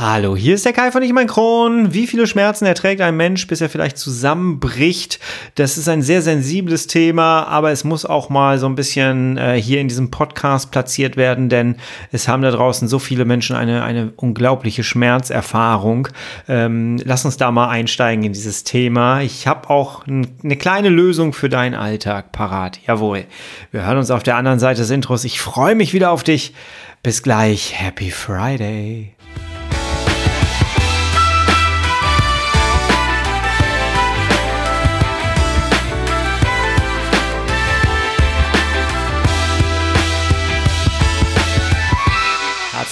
Hallo, hier ist der Kai von Ich mein Kron. Wie viele Schmerzen erträgt ein Mensch, bis er vielleicht zusammenbricht? Das ist ein sehr sensibles Thema, aber es muss auch mal so ein bisschen äh, hier in diesem Podcast platziert werden, denn es haben da draußen so viele Menschen eine, eine unglaubliche Schmerzerfahrung. Ähm, lass uns da mal einsteigen in dieses Thema. Ich habe auch eine kleine Lösung für deinen Alltag parat. Jawohl. Wir hören uns auf der anderen Seite des Intros. Ich freue mich wieder auf dich. Bis gleich. Happy Friday.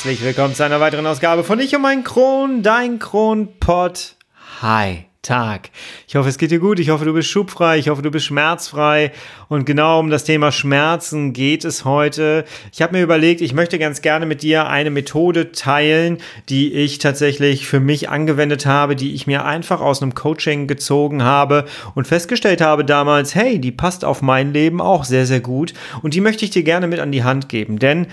Herzlich willkommen zu einer weiteren Ausgabe von Ich und mein Kron, dein Kronpott. Hi. Tag. Ich hoffe, es geht dir gut. Ich hoffe, du bist schubfrei. Ich hoffe, du bist schmerzfrei. Und genau um das Thema Schmerzen geht es heute. Ich habe mir überlegt, ich möchte ganz gerne mit dir eine Methode teilen, die ich tatsächlich für mich angewendet habe, die ich mir einfach aus einem Coaching gezogen habe und festgestellt habe damals, hey, die passt auf mein Leben auch sehr, sehr gut. Und die möchte ich dir gerne mit an die Hand geben. Denn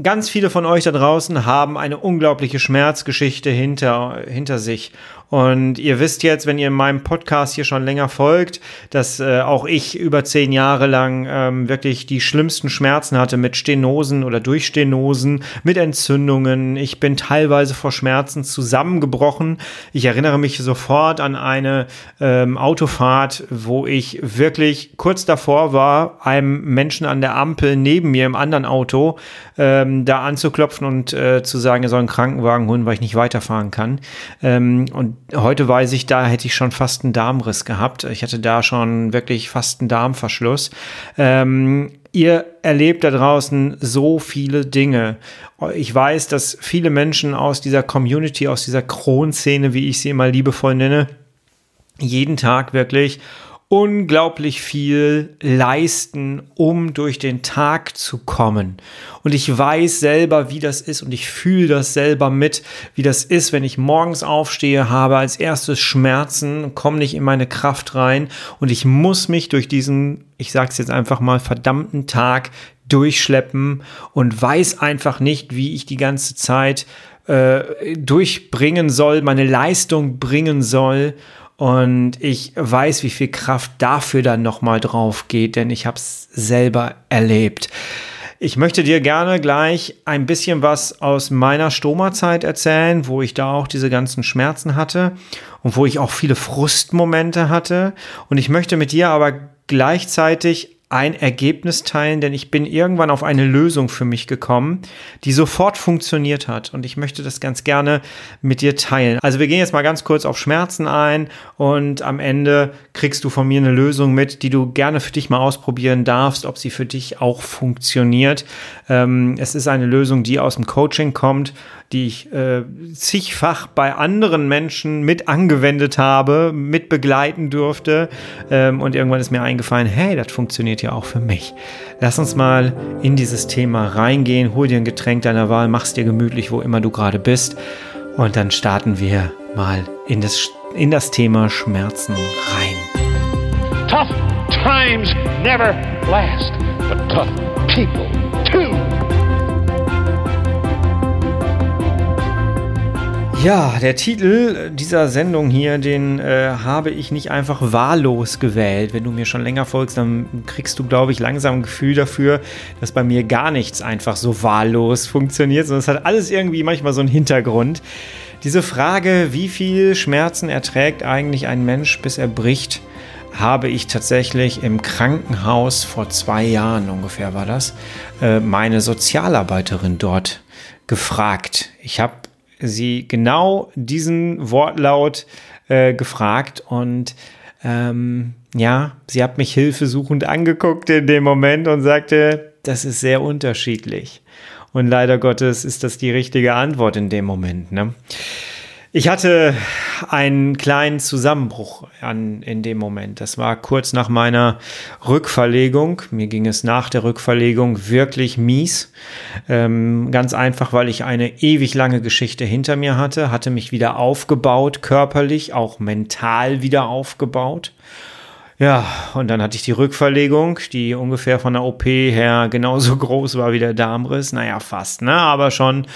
Ganz viele von euch da draußen haben eine unglaubliche Schmerzgeschichte hinter, hinter sich. Und ihr wisst jetzt, wenn ihr in meinem Podcast hier schon länger folgt, dass äh, auch ich über zehn Jahre lang ähm, wirklich die schlimmsten Schmerzen hatte mit Stenosen oder Durchstenosen, mit Entzündungen. Ich bin teilweise vor Schmerzen zusammengebrochen. Ich erinnere mich sofort an eine ähm, Autofahrt, wo ich wirklich kurz davor war, einem Menschen an der Ampel neben mir im anderen Auto ähm, da anzuklopfen und äh, zu sagen, er soll einen Krankenwagen holen, weil ich nicht weiterfahren kann. Ähm, und heute weiß ich, da hätte ich schon fast einen Darmriss gehabt. Ich hatte da schon wirklich fast einen Darmverschluss. Ähm, ihr erlebt da draußen so viele Dinge. Ich weiß, dass viele Menschen aus dieser Community, aus dieser Kronszene, wie ich sie immer liebevoll nenne, jeden Tag wirklich unglaublich viel leisten, um durch den Tag zu kommen. Und ich weiß selber, wie das ist und ich fühle das selber mit, wie das ist, wenn ich morgens aufstehe, habe als erstes Schmerzen, komme nicht in meine Kraft rein und ich muss mich durch diesen, ich sag's jetzt einfach mal, verdammten Tag durchschleppen und weiß einfach nicht, wie ich die ganze Zeit äh, durchbringen soll, meine Leistung bringen soll und ich weiß, wie viel Kraft dafür dann nochmal drauf geht, denn ich habe es selber erlebt. Ich möchte dir gerne gleich ein bisschen was aus meiner Stoma-Zeit erzählen, wo ich da auch diese ganzen Schmerzen hatte und wo ich auch viele Frustmomente hatte. Und ich möchte mit dir aber gleichzeitig ein Ergebnis teilen, denn ich bin irgendwann auf eine Lösung für mich gekommen, die sofort funktioniert hat. Und ich möchte das ganz gerne mit dir teilen. Also wir gehen jetzt mal ganz kurz auf Schmerzen ein und am Ende kriegst du von mir eine Lösung mit, die du gerne für dich mal ausprobieren darfst, ob sie für dich auch funktioniert. Ähm, es ist eine Lösung, die aus dem Coaching kommt die ich äh, zigfach bei anderen Menschen mit angewendet habe, mit begleiten durfte. Ähm, und irgendwann ist mir eingefallen, hey, das funktioniert ja auch für mich. Lass uns mal in dieses Thema reingehen. Hol dir ein Getränk deiner Wahl, mach's dir gemütlich, wo immer du gerade bist. Und dann starten wir mal in das, in das Thema Schmerzen rein. Tough times never last, but tough people Ja, der Titel dieser Sendung hier, den äh, habe ich nicht einfach wahllos gewählt. Wenn du mir schon länger folgst, dann kriegst du, glaube ich, langsam ein Gefühl dafür, dass bei mir gar nichts einfach so wahllos funktioniert, sondern es hat alles irgendwie manchmal so einen Hintergrund. Diese Frage, wie viel Schmerzen erträgt eigentlich ein Mensch, bis er bricht, habe ich tatsächlich im Krankenhaus vor zwei Jahren ungefähr war das, äh, meine Sozialarbeiterin dort gefragt. Ich habe sie genau diesen Wortlaut äh, gefragt und ähm, ja, sie hat mich hilfesuchend angeguckt in dem Moment und sagte, das ist sehr unterschiedlich. Und leider Gottes ist das die richtige Antwort in dem Moment. Ne? Ich hatte einen kleinen Zusammenbruch an, in dem Moment. Das war kurz nach meiner Rückverlegung. Mir ging es nach der Rückverlegung wirklich mies. Ähm, ganz einfach, weil ich eine ewig lange Geschichte hinter mir hatte, hatte mich wieder aufgebaut, körperlich, auch mental wieder aufgebaut Ja, und dann hatte ich die Rückverlegung, die ungefähr von der OP her genauso groß war wie der Darmriss. Naja, fast, ne? aber schon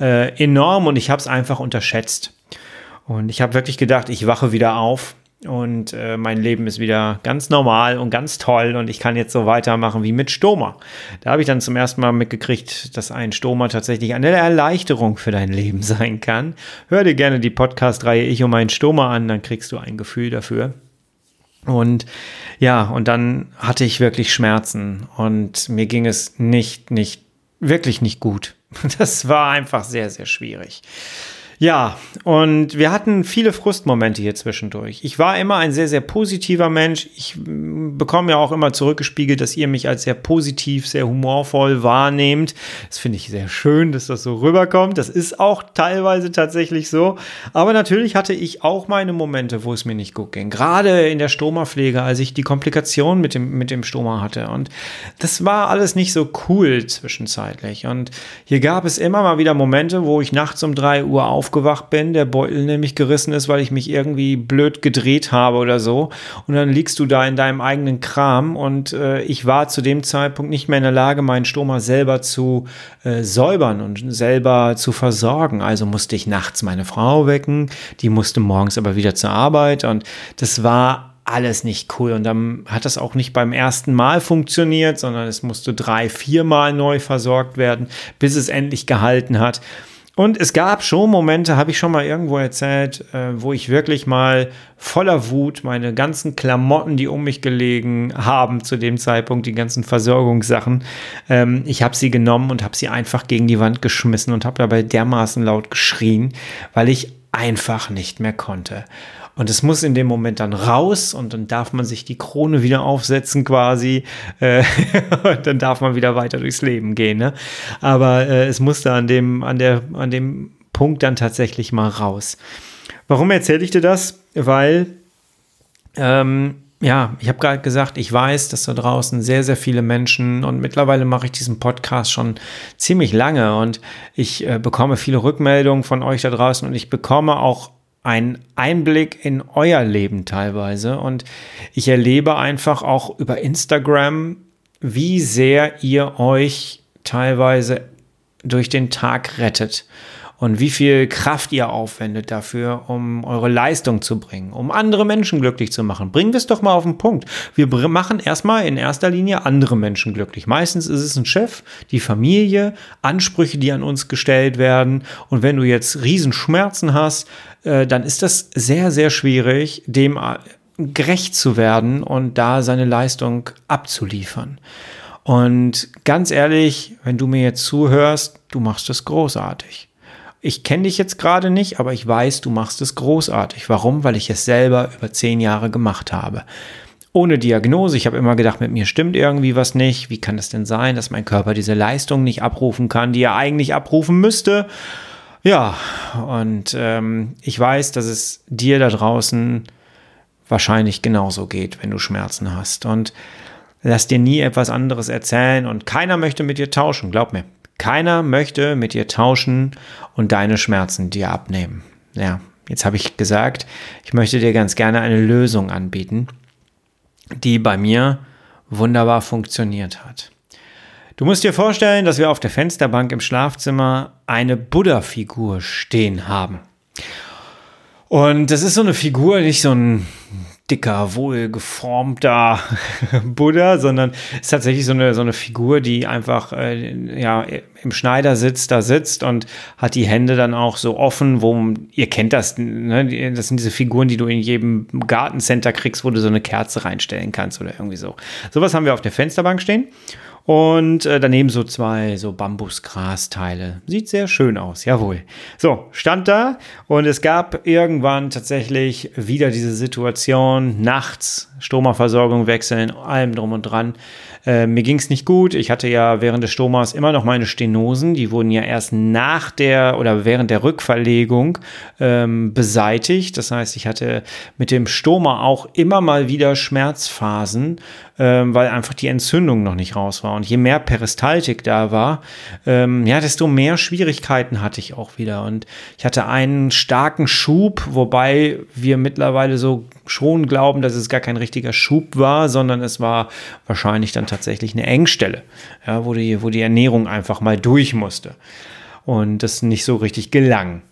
äh, enorm und ich habe es einfach unterschätzt. Und ich habe wirklich gedacht, ich wache wieder auf und äh, mein Leben ist wieder ganz normal und ganz toll und ich kann jetzt so weitermachen wie mit Stoma. Da habe ich dann zum ersten Mal mitgekriegt, dass ein Stoma tatsächlich eine Erleichterung für dein Leben sein kann. Hör dir gerne die Podcast-Reihe Ich und mein Stoma an, dann kriegst du ein Gefühl dafür. Und ja, und dann hatte ich wirklich Schmerzen und mir ging es nicht, nicht, wirklich nicht gut. Das war einfach sehr, sehr schwierig. Ja, und wir hatten viele Frustmomente hier zwischendurch. Ich war immer ein sehr, sehr positiver Mensch. Ich mm, bekomme ja auch immer zurückgespiegelt, dass ihr mich als sehr positiv, sehr humorvoll wahrnehmt. Das finde ich sehr schön, dass das so rüberkommt. Das ist auch teilweise tatsächlich so. Aber natürlich hatte ich auch meine Momente, wo es mir nicht gut ging. Gerade in der Stoma-Pflege, als ich die Komplikation mit dem, mit dem Stoma hatte. Und das war alles nicht so cool zwischenzeitlich. Und hier gab es immer mal wieder Momente, wo ich nachts um drei Uhr auf aufgewacht bin, der Beutel nämlich gerissen ist, weil ich mich irgendwie blöd gedreht habe oder so. Und dann liegst du da in deinem eigenen Kram und äh, ich war zu dem Zeitpunkt nicht mehr in der Lage, meinen Stoma selber zu äh, säubern und selber zu versorgen. Also musste ich nachts meine Frau wecken, die musste morgens aber wieder zur Arbeit und das war alles nicht cool. Und dann hat das auch nicht beim ersten Mal funktioniert, sondern es musste drei, viermal neu versorgt werden, bis es endlich gehalten hat. Und es gab schon Momente, habe ich schon mal irgendwo erzählt, äh, wo ich wirklich mal voller Wut meine ganzen Klamotten, die um mich gelegen haben zu dem Zeitpunkt, die ganzen Versorgungssachen, ähm, ich habe sie genommen und habe sie einfach gegen die Wand geschmissen und habe dabei dermaßen laut geschrien, weil ich einfach nicht mehr konnte. Und es muss in dem Moment dann raus und dann darf man sich die Krone wieder aufsetzen quasi. Äh, und dann darf man wieder weiter durchs Leben gehen. Ne? Aber äh, es musste an dem, an, der, an dem Punkt dann tatsächlich mal raus. Warum erzähle ich dir das? Weil, ähm, ja, ich habe gerade gesagt, ich weiß, dass da draußen sehr, sehr viele Menschen und mittlerweile mache ich diesen Podcast schon ziemlich lange und ich äh, bekomme viele Rückmeldungen von euch da draußen und ich bekomme auch ein Einblick in euer Leben teilweise. Und ich erlebe einfach auch über Instagram, wie sehr ihr euch teilweise durch den Tag rettet und wie viel Kraft ihr aufwendet dafür, um eure Leistung zu bringen, um andere Menschen glücklich zu machen. Bringen wir es doch mal auf den Punkt. Wir machen erstmal in erster Linie andere Menschen glücklich. Meistens ist es ein Chef, die Familie, Ansprüche, die an uns gestellt werden. Und wenn du jetzt Riesenschmerzen hast, äh, dann ist das sehr, sehr schwierig, dem äh, gerecht zu werden und da seine Leistung abzuliefern. Und ganz ehrlich, wenn du mir jetzt zuhörst, du machst es großartig ich kenne dich jetzt gerade nicht, aber ich weiß, du machst es großartig. Warum? Weil ich es selber über zehn Jahre gemacht habe. Ohne Diagnose. Ich habe immer gedacht, mit mir stimmt irgendwie was nicht. Wie kann es denn sein, dass mein Körper diese Leistung nicht abrufen kann, die er eigentlich abrufen müsste? Ja, und ähm, ich weiß, dass es dir da draußen wahrscheinlich genauso geht, wenn du Schmerzen hast. Und lass dir nie etwas anderes erzählen und keiner möchte mit dir tauschen, glaub mir. Keiner möchte mit dir tauschen und deine Schmerzen dir abnehmen. Ja, jetzt habe ich gesagt, ich möchte dir ganz gerne eine Lösung anbieten, die bei mir wunderbar funktioniert hat. Du musst dir vorstellen, dass wir auf der Fensterbank im Schlafzimmer eine Buddha-Figur stehen haben. Und das ist so eine Figur, nicht so ein dicker, wohlgeformter Buddha, sondern ist tatsächlich so eine, so eine Figur, die einfach äh, ja, im Schneider sitzt, da sitzt und hat die Hände dann auch so offen, wo ihr kennt das, ne? das sind diese Figuren, die du in jedem Gartencenter kriegst, wo du so eine Kerze reinstellen kannst oder irgendwie so. Sowas haben wir auf der Fensterbank stehen. Und äh, daneben so zwei so Bambusgrasteile. Sieht sehr schön aus, jawohl. So, stand da und es gab irgendwann tatsächlich wieder diese Situation, nachts Stromerversorgung wechseln, allem drum und dran. Äh, mir ging es nicht gut. Ich hatte ja während des Stomas immer noch meine Stenosen. Die wurden ja erst nach der oder während der Rückverlegung ähm, beseitigt. Das heißt, ich hatte mit dem Stoma auch immer mal wieder Schmerzphasen, ähm, weil einfach die Entzündung noch nicht raus war. Und je mehr Peristaltik da war, ähm, ja, desto mehr Schwierigkeiten hatte ich auch wieder. Und ich hatte einen starken Schub, wobei wir mittlerweile so schon glauben, dass es gar kein richtiger Schub war, sondern es war wahrscheinlich dann tatsächlich eine Engstelle, ja, wo, die, wo die Ernährung einfach mal durch musste und das nicht so richtig gelang.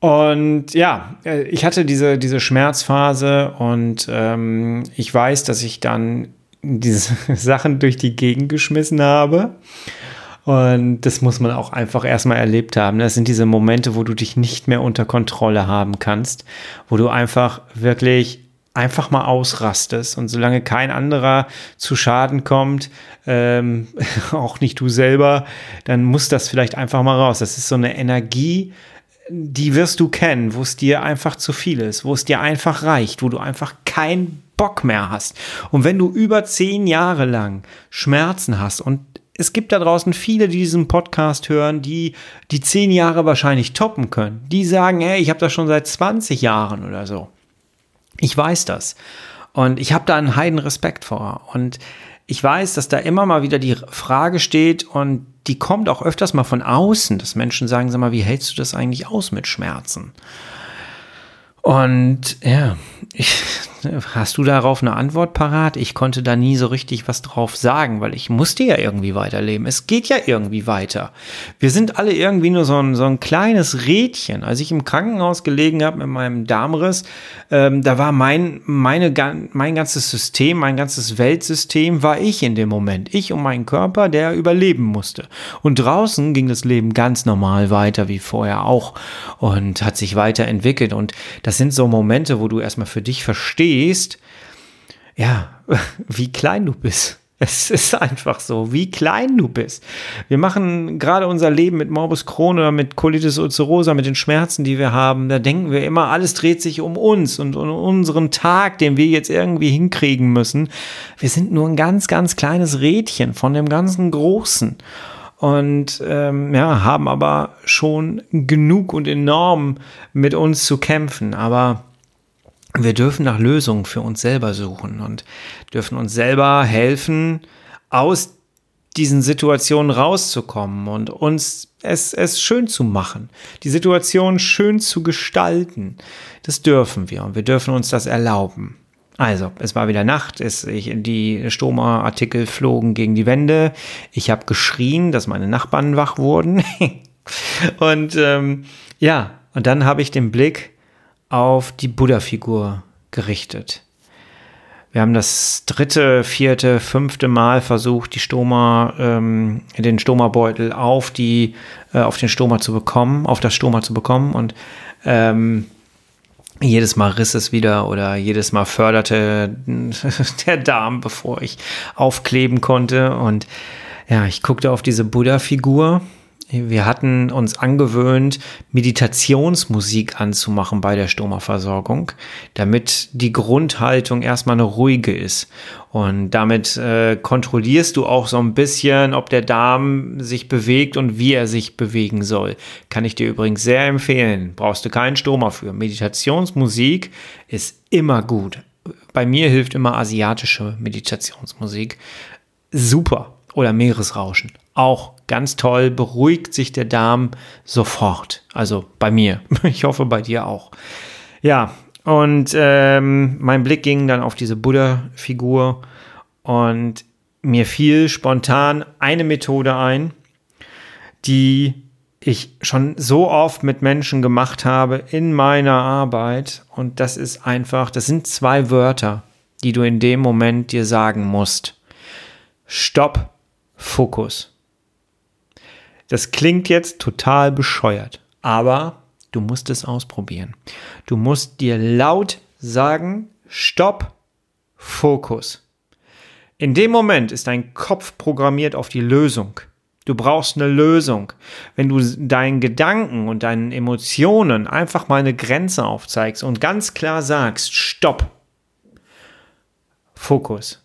Und ja, äh, ich hatte diese, diese Schmerzphase und ähm, ich weiß, dass ich dann diese Sachen durch die Gegend geschmissen habe. Und das muss man auch einfach erstmal erlebt haben. Das sind diese Momente, wo du dich nicht mehr unter Kontrolle haben kannst, wo du einfach wirklich einfach mal ausrastest und solange kein anderer zu Schaden kommt, ähm, auch nicht du selber, dann muss das vielleicht einfach mal raus. Das ist so eine Energie, die wirst du kennen, wo es dir einfach zu viel ist, wo es dir einfach reicht, wo du einfach keinen Bock mehr hast. Und wenn du über zehn Jahre lang Schmerzen hast und es gibt da draußen viele, die diesen Podcast hören, die die zehn Jahre wahrscheinlich toppen können. Die sagen, hey, ich habe das schon seit 20 Jahren oder so. Ich weiß das. Und ich habe da einen heiden Respekt vor. Und ich weiß, dass da immer mal wieder die Frage steht und die kommt auch öfters mal von außen, dass Menschen sagen, sag mal, wie hältst du das eigentlich aus mit Schmerzen? Und ja, ich, hast du darauf eine Antwort parat? Ich konnte da nie so richtig was drauf sagen, weil ich musste ja irgendwie weiterleben. Es geht ja irgendwie weiter. Wir sind alle irgendwie nur so ein, so ein kleines Rädchen. Als ich im Krankenhaus gelegen habe mit meinem Darmriss, ähm, da war mein, meine, mein ganzes System, mein ganzes Weltsystem war ich in dem Moment. Ich und mein Körper, der überleben musste. Und draußen ging das Leben ganz normal weiter wie vorher auch und hat sich weiterentwickelt. Und das sind so Momente, wo du erstmal für dich verstehst, ja, wie klein du bist. Es ist einfach so, wie klein du bist. Wir machen gerade unser Leben mit Morbus Crohn oder mit Colitis ulcerosa, mit den Schmerzen, die wir haben. Da denken wir immer, alles dreht sich um uns und um unseren Tag, den wir jetzt irgendwie hinkriegen müssen. Wir sind nur ein ganz, ganz kleines Rädchen von dem ganzen Großen und ähm, ja, haben aber schon genug und enorm mit uns zu kämpfen. Aber wir dürfen nach Lösungen für uns selber suchen und dürfen uns selber helfen, aus diesen Situationen rauszukommen und uns es, es schön zu machen, die Situation schön zu gestalten. Das dürfen wir und wir dürfen uns das erlauben. Also, es war wieder Nacht, es, ich, die Stoma-Artikel flogen gegen die Wände. Ich habe geschrien, dass meine Nachbarn wach wurden. und ähm, ja, und dann habe ich den Blick auf die Buddha-Figur gerichtet. Wir haben das dritte, vierte, fünfte Mal versucht, die Stoma, ähm, den Stoma-Beutel auf äh, auf den Stoma zu bekommen, auf das Stoma zu bekommen und ähm, jedes Mal riss es wieder oder jedes Mal förderte der Darm, bevor ich aufkleben konnte. Und ja, ich guckte auf diese Buddha-Figur wir hatten uns angewöhnt, Meditationsmusik anzumachen bei der Stomaversorgung, damit die Grundhaltung erstmal eine ruhige ist. Und damit äh, kontrollierst du auch so ein bisschen, ob der Darm sich bewegt und wie er sich bewegen soll. Kann ich dir übrigens sehr empfehlen. Brauchst du keinen Stoma für. Meditationsmusik ist immer gut. Bei mir hilft immer asiatische Meditationsmusik. Super. Oder Meeresrauschen. Auch ganz toll, beruhigt sich der Darm sofort. Also bei mir. Ich hoffe bei dir auch. Ja, und ähm, mein Blick ging dann auf diese Buddha-Figur und mir fiel spontan eine Methode ein, die ich schon so oft mit Menschen gemacht habe in meiner Arbeit. Und das ist einfach, das sind zwei Wörter, die du in dem Moment dir sagen musst. Stopp, Fokus. Das klingt jetzt total bescheuert, aber du musst es ausprobieren. Du musst dir laut sagen, Stopp, Fokus. In dem Moment ist dein Kopf programmiert auf die Lösung. Du brauchst eine Lösung. Wenn du deinen Gedanken und deinen Emotionen einfach mal eine Grenze aufzeigst und ganz klar sagst, Stopp, Fokus.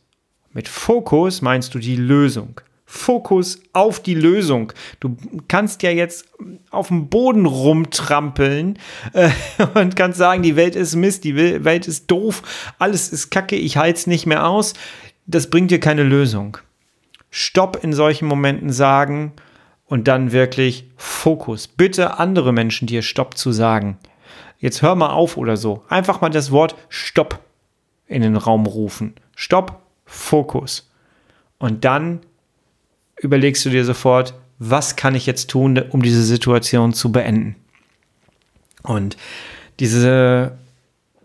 Mit Fokus meinst du die Lösung. Fokus auf die Lösung. Du kannst ja jetzt auf dem Boden rumtrampeln äh, und kannst sagen, die Welt ist Mist, die Welt ist doof, alles ist kacke, ich halte nicht mehr aus. Das bringt dir keine Lösung. Stopp in solchen Momenten sagen und dann wirklich Fokus. Bitte andere Menschen dir Stopp zu sagen. Jetzt hör mal auf oder so. Einfach mal das Wort Stopp in den Raum rufen. Stopp, Fokus. Und dann überlegst du dir sofort, was kann ich jetzt tun, um diese Situation zu beenden. Und diese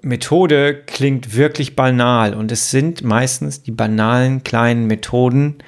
Methode klingt wirklich banal und es sind meistens die banalen kleinen Methoden,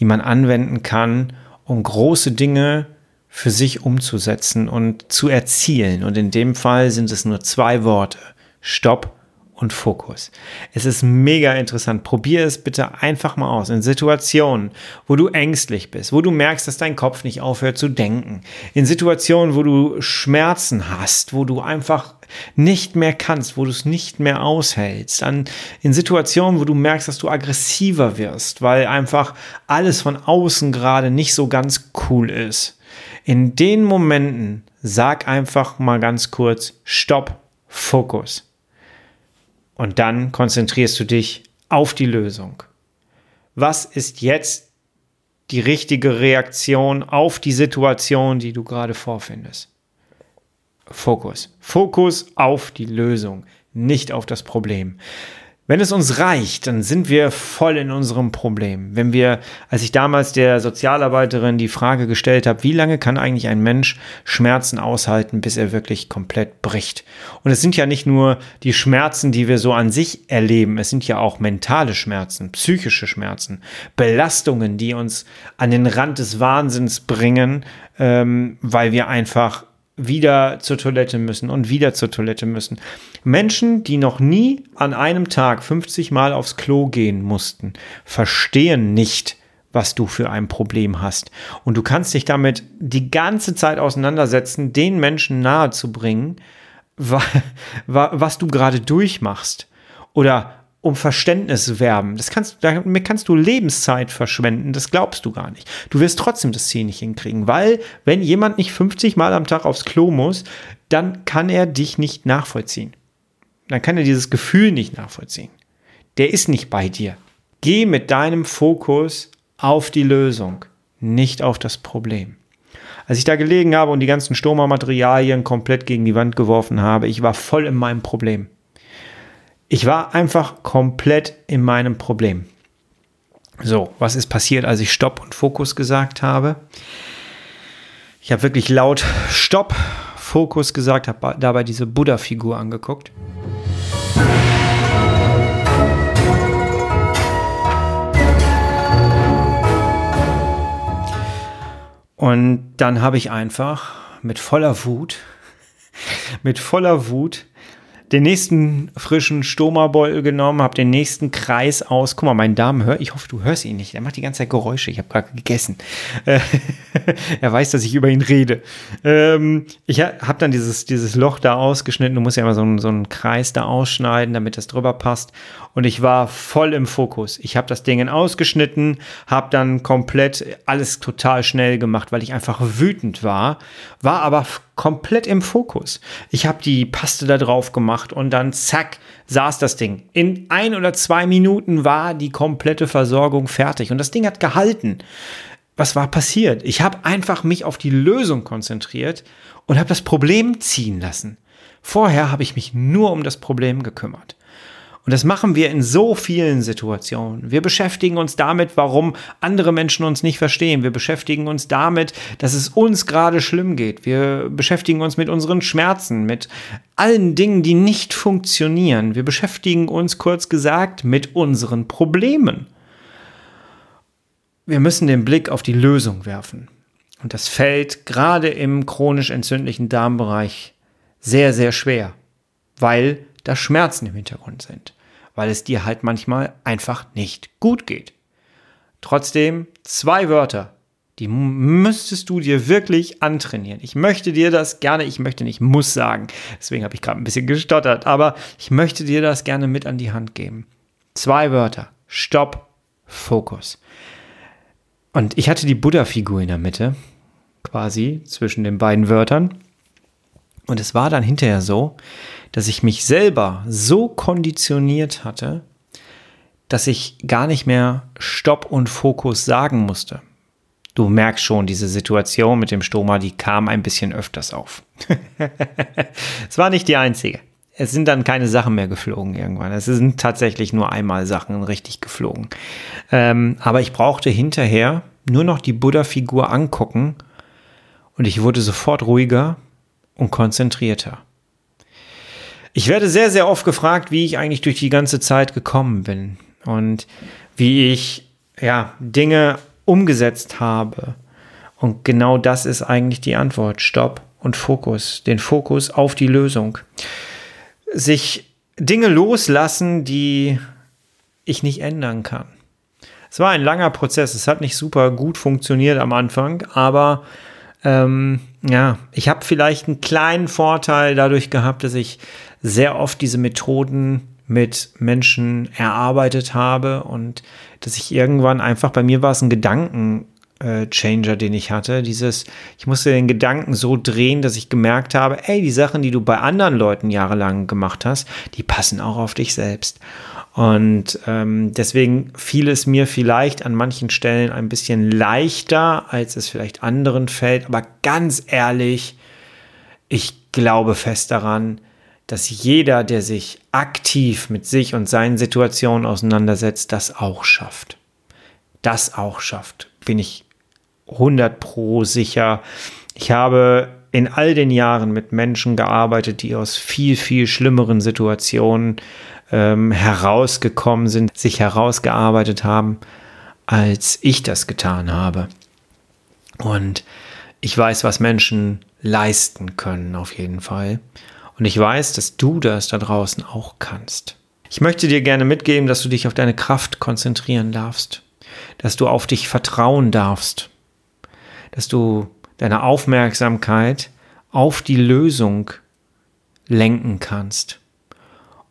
die man anwenden kann, um große Dinge für sich umzusetzen und zu erzielen. Und in dem Fall sind es nur zwei Worte. Stopp und Fokus. Es ist mega interessant. Probier es bitte einfach mal aus in Situationen, wo du ängstlich bist, wo du merkst, dass dein Kopf nicht aufhört zu denken, in Situationen, wo du Schmerzen hast, wo du einfach nicht mehr kannst, wo du es nicht mehr aushältst, an, in Situationen, wo du merkst, dass du aggressiver wirst, weil einfach alles von außen gerade nicht so ganz cool ist. In den Momenten sag einfach mal ganz kurz, Stopp, Fokus. Und dann konzentrierst du dich auf die Lösung. Was ist jetzt die richtige Reaktion auf die Situation, die du gerade vorfindest? Fokus. Fokus auf die Lösung, nicht auf das Problem. Wenn es uns reicht, dann sind wir voll in unserem Problem. Wenn wir, als ich damals der Sozialarbeiterin die Frage gestellt habe, wie lange kann eigentlich ein Mensch Schmerzen aushalten, bis er wirklich komplett bricht? Und es sind ja nicht nur die Schmerzen, die wir so an sich erleben, es sind ja auch mentale Schmerzen, psychische Schmerzen, Belastungen, die uns an den Rand des Wahnsinns bringen, ähm, weil wir einfach wieder zur Toilette müssen und wieder zur Toilette müssen. Menschen, die noch nie an einem Tag 50 Mal aufs Klo gehen mussten, verstehen nicht, was du für ein Problem hast. Und du kannst dich damit die ganze Zeit auseinandersetzen, den Menschen nahezubringen, was du gerade durchmachst. Oder um Verständnis werben. Das kannst, damit kannst du Lebenszeit verschwenden. Das glaubst du gar nicht. Du wirst trotzdem das Ziel nicht hinkriegen, weil wenn jemand nicht 50 Mal am Tag aufs Klo muss, dann kann er dich nicht nachvollziehen. Dann kann er dieses Gefühl nicht nachvollziehen. Der ist nicht bei dir. Geh mit deinem Fokus auf die Lösung, nicht auf das Problem. Als ich da gelegen habe und die ganzen Stoma-Materialien komplett gegen die Wand geworfen habe, ich war voll in meinem Problem. Ich war einfach komplett in meinem Problem. So, was ist passiert, als ich Stopp und Fokus gesagt habe? Ich habe wirklich laut Stopp, Fokus gesagt, habe dabei diese Buddha-Figur angeguckt. Und dann habe ich einfach mit voller Wut, mit voller Wut den nächsten frischen Stoma-Beutel genommen, habe den nächsten Kreis aus. Guck mal, mein Darm hört, ich hoffe, du hörst ihn nicht. Er macht die ganze Zeit Geräusche. Ich habe gerade gegessen. Er weiß, dass ich über ihn rede. Ähm, ich habe dann dieses, dieses Loch da ausgeschnitten. Du musst ja immer so so einen Kreis da ausschneiden, damit das drüber passt. Und ich war voll im Fokus. Ich habe das Ding ausgeschnitten, habe dann komplett alles total schnell gemacht, weil ich einfach wütend war, war aber komplett im Fokus. Ich habe die Paste da drauf gemacht und dann zack, saß das Ding. In ein oder zwei Minuten war die komplette Versorgung fertig und das Ding hat gehalten. Was war passiert? Ich habe einfach mich auf die Lösung konzentriert und habe das Problem ziehen lassen. Vorher habe ich mich nur um das Problem gekümmert. Und das machen wir in so vielen Situationen. Wir beschäftigen uns damit, warum andere Menschen uns nicht verstehen. Wir beschäftigen uns damit, dass es uns gerade schlimm geht. Wir beschäftigen uns mit unseren Schmerzen, mit allen Dingen, die nicht funktionieren. Wir beschäftigen uns kurz gesagt mit unseren Problemen. Wir müssen den Blick auf die Lösung werfen. Und das fällt gerade im chronisch entzündlichen Darmbereich sehr, sehr schwer, weil da Schmerzen im Hintergrund sind weil es dir halt manchmal einfach nicht gut geht. Trotzdem zwei Wörter, die müsstest du dir wirklich antrainieren. Ich möchte dir das gerne, ich möchte nicht muss sagen, deswegen habe ich gerade ein bisschen gestottert, aber ich möchte dir das gerne mit an die Hand geben. Zwei Wörter, Stopp, Fokus. Und ich hatte die Buddha-Figur in der Mitte, quasi zwischen den beiden Wörtern. Und es war dann hinterher so, dass ich mich selber so konditioniert hatte, dass ich gar nicht mehr Stopp und Fokus sagen musste. Du merkst schon, diese Situation mit dem Stoma, die kam ein bisschen öfters auf. es war nicht die einzige. es sind dann keine Sachen mehr geflogen irgendwann. Es sind tatsächlich nur einmal Sachen richtig geflogen. Ähm, aber ich brauchte hinterher nur noch die Buddha-Figur angucken und ich wurde sofort ruhiger und konzentrierter. Ich werde sehr, sehr oft gefragt, wie ich eigentlich durch die ganze Zeit gekommen bin und wie ich ja Dinge umgesetzt habe. Und genau das ist eigentlich die Antwort. Stopp und Fokus. Den Fokus auf die Lösung. Sich Dinge loslassen, die ich nicht ändern kann. Es war ein langer Prozess. Es hat nicht super gut funktioniert am Anfang, aber ähm, ja, ich habe vielleicht einen kleinen Vorteil dadurch gehabt, dass ich sehr oft diese Methoden mit Menschen erarbeitet habe und dass ich irgendwann einfach, bei mir war es ein Gedankenchanger, äh, den ich hatte. Dieses, ich musste den Gedanken so drehen, dass ich gemerkt habe, ey, die Sachen, die du bei anderen Leuten jahrelang gemacht hast, die passen auch auf dich selbst. Und ähm, deswegen fiel es mir vielleicht an manchen Stellen ein bisschen leichter, als es vielleicht anderen fällt. Aber ganz ehrlich, ich glaube fest daran, dass jeder, der sich aktiv mit sich und seinen Situationen auseinandersetzt, das auch schafft. Das auch schafft, bin ich 100 pro sicher. Ich habe in all den Jahren mit Menschen gearbeitet, die aus viel, viel schlimmeren Situationen ähm, herausgekommen sind, sich herausgearbeitet haben, als ich das getan habe. Und ich weiß, was Menschen leisten können, auf jeden Fall. Und ich weiß, dass du das da draußen auch kannst. Ich möchte dir gerne mitgeben, dass du dich auf deine Kraft konzentrieren darfst, dass du auf dich vertrauen darfst, dass du deine Aufmerksamkeit auf die Lösung lenken kannst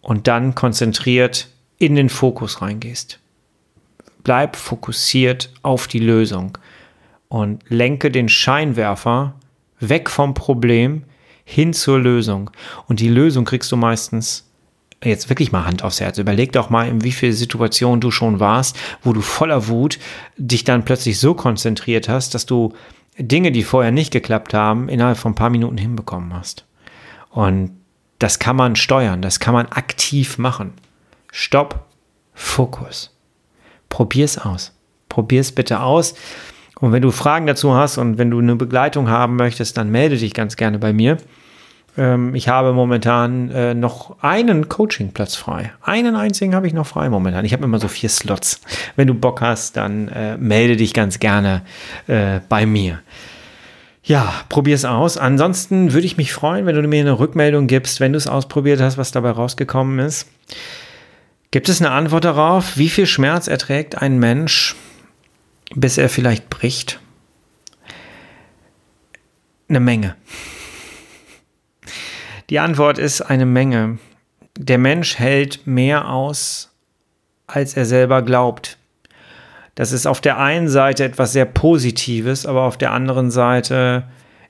und dann konzentriert in den Fokus reingehst. Bleib fokussiert auf die Lösung und lenke den Scheinwerfer weg vom Problem hin zur Lösung. Und die Lösung kriegst du meistens jetzt wirklich mal Hand aufs Herz. Überleg doch mal, in wie vielen Situationen du schon warst, wo du voller Wut dich dann plötzlich so konzentriert hast, dass du Dinge, die vorher nicht geklappt haben, innerhalb von ein paar Minuten hinbekommen hast. Und das kann man steuern, das kann man aktiv machen. Stopp, Fokus. Probier es aus. Probier es bitte aus. Und wenn du Fragen dazu hast und wenn du eine Begleitung haben möchtest, dann melde dich ganz gerne bei mir. Ähm, ich habe momentan äh, noch einen Coachingplatz frei. Einen einzigen habe ich noch frei momentan. Ich habe immer so vier Slots. Wenn du Bock hast, dann äh, melde dich ganz gerne äh, bei mir. Ja, probier es aus. Ansonsten würde ich mich freuen, wenn du mir eine Rückmeldung gibst, wenn du es ausprobiert hast, was dabei rausgekommen ist. Gibt es eine Antwort darauf, wie viel Schmerz erträgt ein Mensch, bis er vielleicht bricht? Eine Menge. Die Antwort ist eine Menge. Der Mensch hält mehr aus, als er selber glaubt. Das ist auf der einen Seite etwas sehr Positives, aber auf der anderen Seite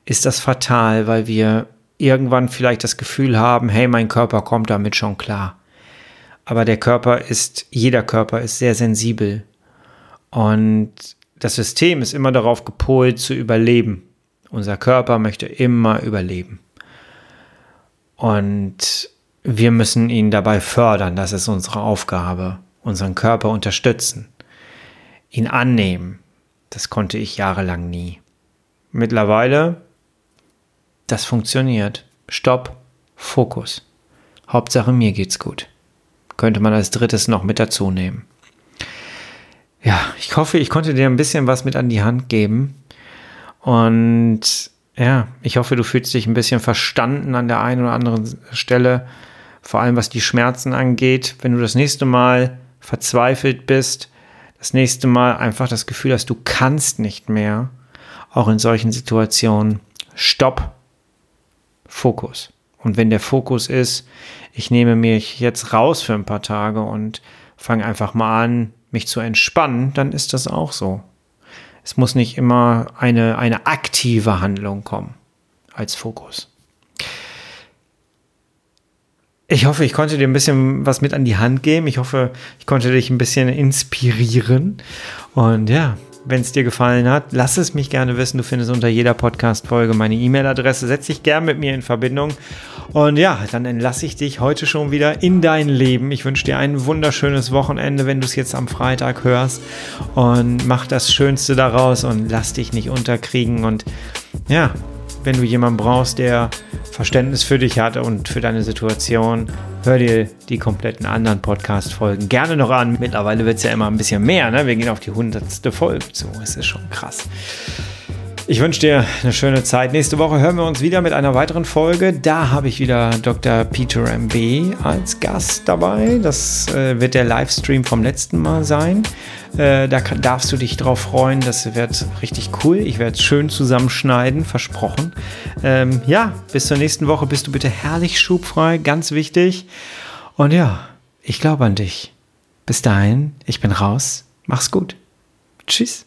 ist das fatal, weil wir irgendwann vielleicht das Gefühl haben, hey, mein Körper kommt damit schon klar. Aber der Körper ist, jeder Körper ist sehr sensibel. Und das System ist immer darauf gepolt zu überleben. Unser Körper möchte immer überleben. Und wir müssen ihn dabei fördern, das ist unsere Aufgabe, unseren Körper unterstützen ihn annehmen. Das konnte ich jahrelang nie. Mittlerweile, das funktioniert. Stopp, Fokus. Hauptsache mir geht's gut. Könnte man als drittes noch mit dazu nehmen. Ja, ich hoffe, ich konnte dir ein bisschen was mit an die Hand geben. Und ja, ich hoffe, du fühlst dich ein bisschen verstanden an der einen oder anderen Stelle. Vor allem was die Schmerzen angeht. Wenn du das nächste Mal verzweifelt bist, das nächste Mal einfach das Gefühl hast, du kannst nicht mehr, auch in solchen Situationen, stopp, Fokus. Und wenn der Fokus ist, ich nehme mich jetzt raus für ein paar Tage und fange einfach mal an, mich zu entspannen, dann ist das auch so. Es muss nicht immer eine, eine aktive Handlung kommen als Fokus. Ich hoffe, ich konnte dir ein bisschen was mit an die Hand geben. Ich hoffe, ich konnte dich ein bisschen inspirieren. Und ja, wenn es dir gefallen hat. Lass es mich gerne wissen. Du findest unter jeder Podcast-Folge meine E-Mail-Adresse. Setz dich gern mit mir in Verbindung. Und ja, dann entlasse ich dich heute schon wieder in dein Leben. Ich wünsche dir ein wunderschönes Wochenende, wenn du es jetzt am Freitag hörst. Und mach das Schönste daraus und lass dich nicht unterkriegen. Und ja, wenn du jemanden brauchst, der Verständnis für dich hat und für deine Situation, hör dir die kompletten anderen Podcast-Folgen gerne noch an. Mittlerweile wird es ja immer ein bisschen mehr, ne? Wir gehen auf die hundertste Folge zu. Es ist schon krass. Ich wünsche dir eine schöne Zeit. Nächste Woche hören wir uns wieder mit einer weiteren Folge. Da habe ich wieder Dr. Peter MB als Gast dabei. Das äh, wird der Livestream vom letzten Mal sein. Äh, da kann, darfst du dich drauf freuen. Das wird richtig cool. Ich werde es schön zusammenschneiden, versprochen. Ähm, ja, bis zur nächsten Woche bist du bitte herrlich schubfrei, ganz wichtig. Und ja, ich glaube an dich. Bis dahin, ich bin raus. Mach's gut. Tschüss.